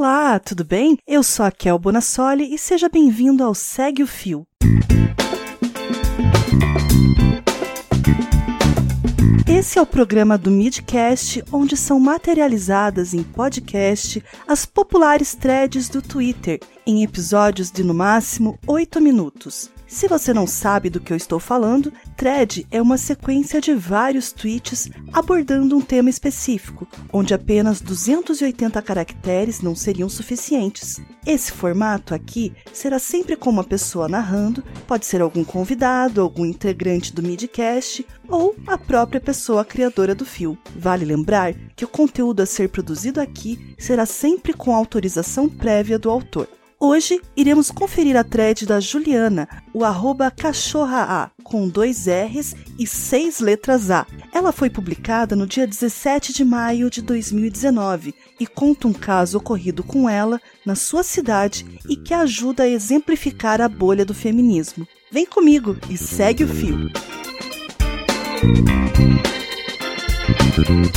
Olá, tudo bem? Eu sou a Kel Bonassoli e seja bem-vindo ao Segue o Fio. Esse é o programa do Midcast, onde são materializadas em podcast as populares threads do Twitter, em episódios de no máximo 8 minutos. Se você não sabe do que eu estou falando, thread é uma sequência de vários tweets abordando um tema específico, onde apenas 280 caracteres não seriam suficientes. Esse formato aqui será sempre com uma pessoa narrando, pode ser algum convidado, algum integrante do Midcast ou a própria pessoa criadora do fio. Vale lembrar que o conteúdo a ser produzido aqui será sempre com autorização prévia do autor. Hoje iremos conferir a thread da Juliana, o arroba cachorra A, com dois R's e seis letras A. Ela foi publicada no dia 17 de maio de 2019 e conta um caso ocorrido com ela na sua cidade e que ajuda a exemplificar a bolha do feminismo. Vem comigo e segue o fio. Quando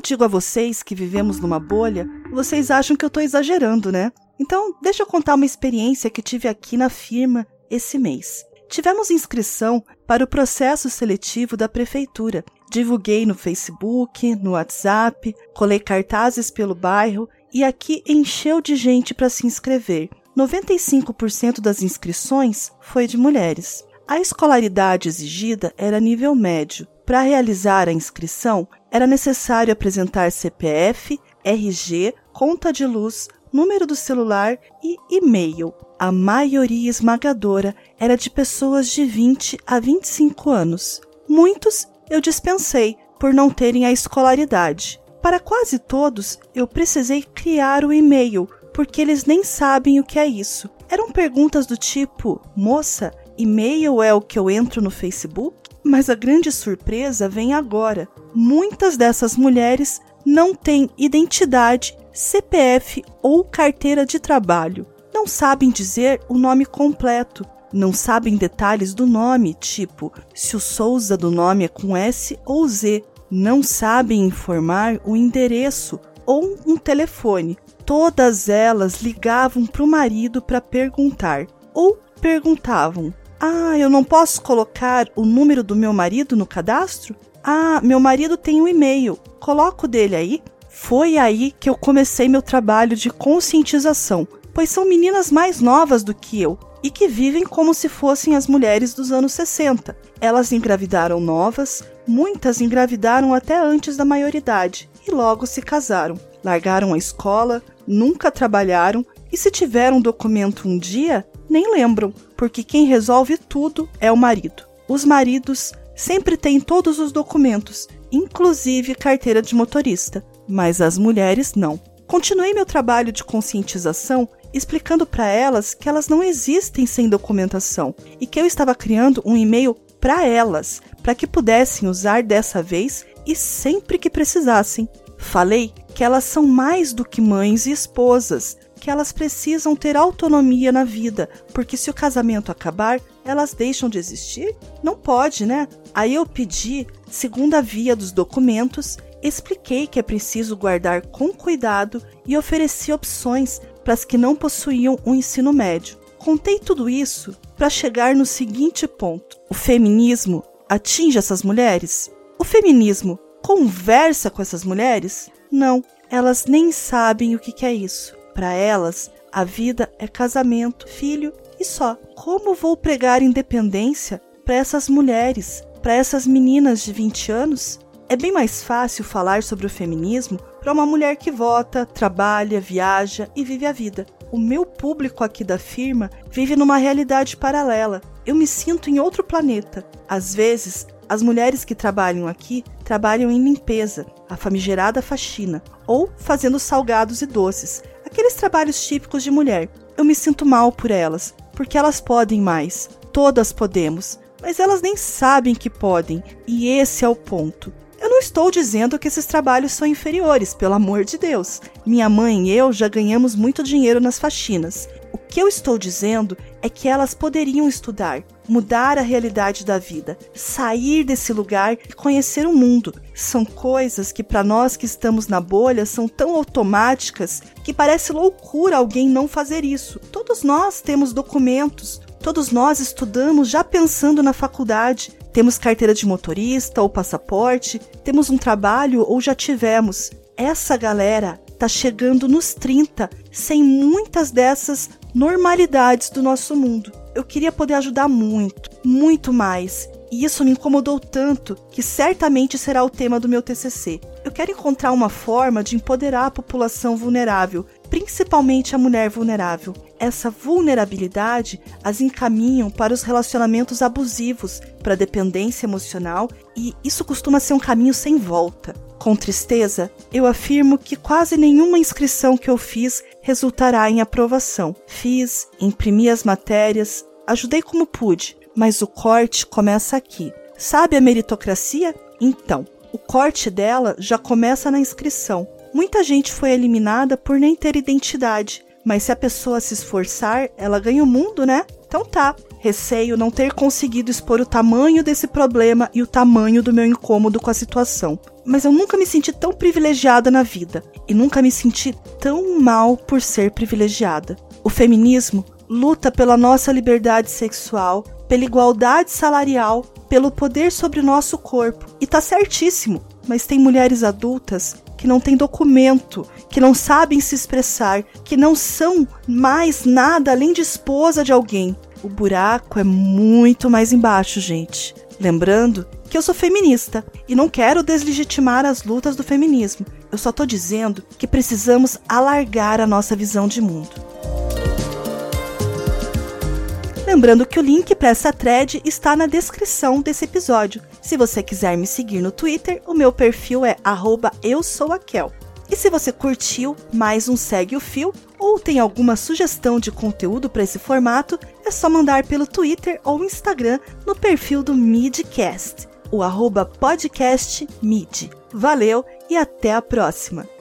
eu digo a vocês que vivemos numa bolha, vocês acham que eu estou exagerando, né? Então, deixa eu contar uma experiência que tive aqui na firma esse mês. Tivemos inscrição para o processo seletivo da prefeitura. Divulguei no Facebook, no WhatsApp, colei cartazes pelo bairro e aqui encheu de gente para se inscrever. 95% das inscrições foi de mulheres. A escolaridade exigida era nível médio. Para realizar a inscrição, era necessário apresentar CPF, RG, conta de luz, número do celular e e-mail. A maioria esmagadora era de pessoas de 20 a 25 anos. Muitos eu dispensei por não terem a escolaridade. Para quase todos, eu precisei criar o e-mail, porque eles nem sabem o que é isso. Eram perguntas do tipo: Moça, e-mail é o que eu entro no Facebook? Mas a grande surpresa vem agora. Muitas dessas mulheres não têm identidade, CPF ou carteira de trabalho. Não sabem dizer o nome completo. Não sabem detalhes do nome, tipo se o Souza do nome é com S ou Z. Não sabem informar o endereço ou um telefone. Todas elas ligavam para o marido para perguntar ou perguntavam: ah, eu não posso colocar o número do meu marido no cadastro? Ah, meu marido tem um e-mail. Coloco dele aí. Foi aí que eu comecei meu trabalho de conscientização, pois são meninas mais novas do que eu e que vivem como se fossem as mulheres dos anos 60. Elas engravidaram novas, muitas engravidaram até antes da maioridade e logo se casaram. Largaram a escola, nunca trabalharam e se tiveram um documento um dia, nem lembram, porque quem resolve tudo é o marido. Os maridos sempre têm todos os documentos, inclusive carteira de motorista, mas as mulheres não. Continuei meu trabalho de conscientização explicando para elas que elas não existem sem documentação e que eu estava criando um e-mail para elas, para que pudessem usar dessa vez e sempre que precisassem. Falei que elas são mais do que mães e esposas, que elas precisam ter autonomia na vida, porque se o casamento acabar, elas deixam de existir? Não pode, né? Aí eu pedi segunda via dos documentos, expliquei que é preciso guardar com cuidado e ofereci opções para as que não possuíam um ensino médio. Contei tudo isso para chegar no seguinte ponto: o feminismo atinge essas mulheres? O feminismo conversa com essas mulheres? Não, elas nem sabem o que é isso. Para elas, a vida é casamento, filho e só. Como vou pregar independência para essas mulheres, para essas meninas de 20 anos? É bem mais fácil falar sobre o feminismo para uma mulher que vota, trabalha, viaja e vive a vida. O meu público aqui da firma vive numa realidade paralela. Eu me sinto em outro planeta. Às vezes, as mulheres que trabalham aqui trabalham em limpeza, a famigerada faxina, ou fazendo salgados e doces, aqueles trabalhos típicos de mulher. Eu me sinto mal por elas, porque elas podem mais. Todas podemos, mas elas nem sabem que podem, e esse é o ponto. Eu não estou dizendo que esses trabalhos são inferiores, pelo amor de Deus. Minha mãe e eu já ganhamos muito dinheiro nas faxinas. Que eu estou dizendo é que elas poderiam estudar, mudar a realidade da vida, sair desse lugar e conhecer o mundo. São coisas que para nós que estamos na bolha são tão automáticas que parece loucura alguém não fazer isso. Todos nós temos documentos, todos nós estudamos já pensando na faculdade, temos carteira de motorista ou passaporte, temos um trabalho ou já tivemos. Essa galera tá chegando nos 30 sem muitas dessas normalidades do nosso mundo. Eu queria poder ajudar muito, muito mais. E isso me incomodou tanto que certamente será o tema do meu TCC. Eu quero encontrar uma forma de empoderar a população vulnerável, principalmente a mulher vulnerável. Essa vulnerabilidade as encaminham para os relacionamentos abusivos, para a dependência emocional, e isso costuma ser um caminho sem volta. Com tristeza, eu afirmo que quase nenhuma inscrição que eu fiz resultará em aprovação. Fiz, imprimi as matérias, ajudei como pude, mas o corte começa aqui. Sabe a meritocracia? Então, o corte dela já começa na inscrição. Muita gente foi eliminada por nem ter identidade, mas se a pessoa se esforçar, ela ganha o mundo, né? Então tá. Receio não ter conseguido expor o tamanho desse problema e o tamanho do meu incômodo com a situação mas eu nunca me senti tão privilegiada na vida e nunca me senti tão mal por ser privilegiada. O feminismo luta pela nossa liberdade sexual, pela igualdade salarial, pelo poder sobre o nosso corpo. E tá certíssimo, mas tem mulheres adultas que não têm documento, que não sabem se expressar, que não são mais nada além de esposa de alguém. O buraco é muito mais embaixo, gente. Lembrando que eu sou feminista e não quero deslegitimar as lutas do feminismo. Eu só tô dizendo que precisamos alargar a nossa visão de mundo. Lembrando que o link para essa thread está na descrição desse episódio. Se você quiser me seguir no Twitter, o meu perfil é @eu_sou_akel. E se você curtiu mais um Segue o Fio ou tem alguma sugestão de conteúdo para esse formato, é só mandar pelo Twitter ou Instagram no perfil do Midcast, o arroba. Valeu e até a próxima!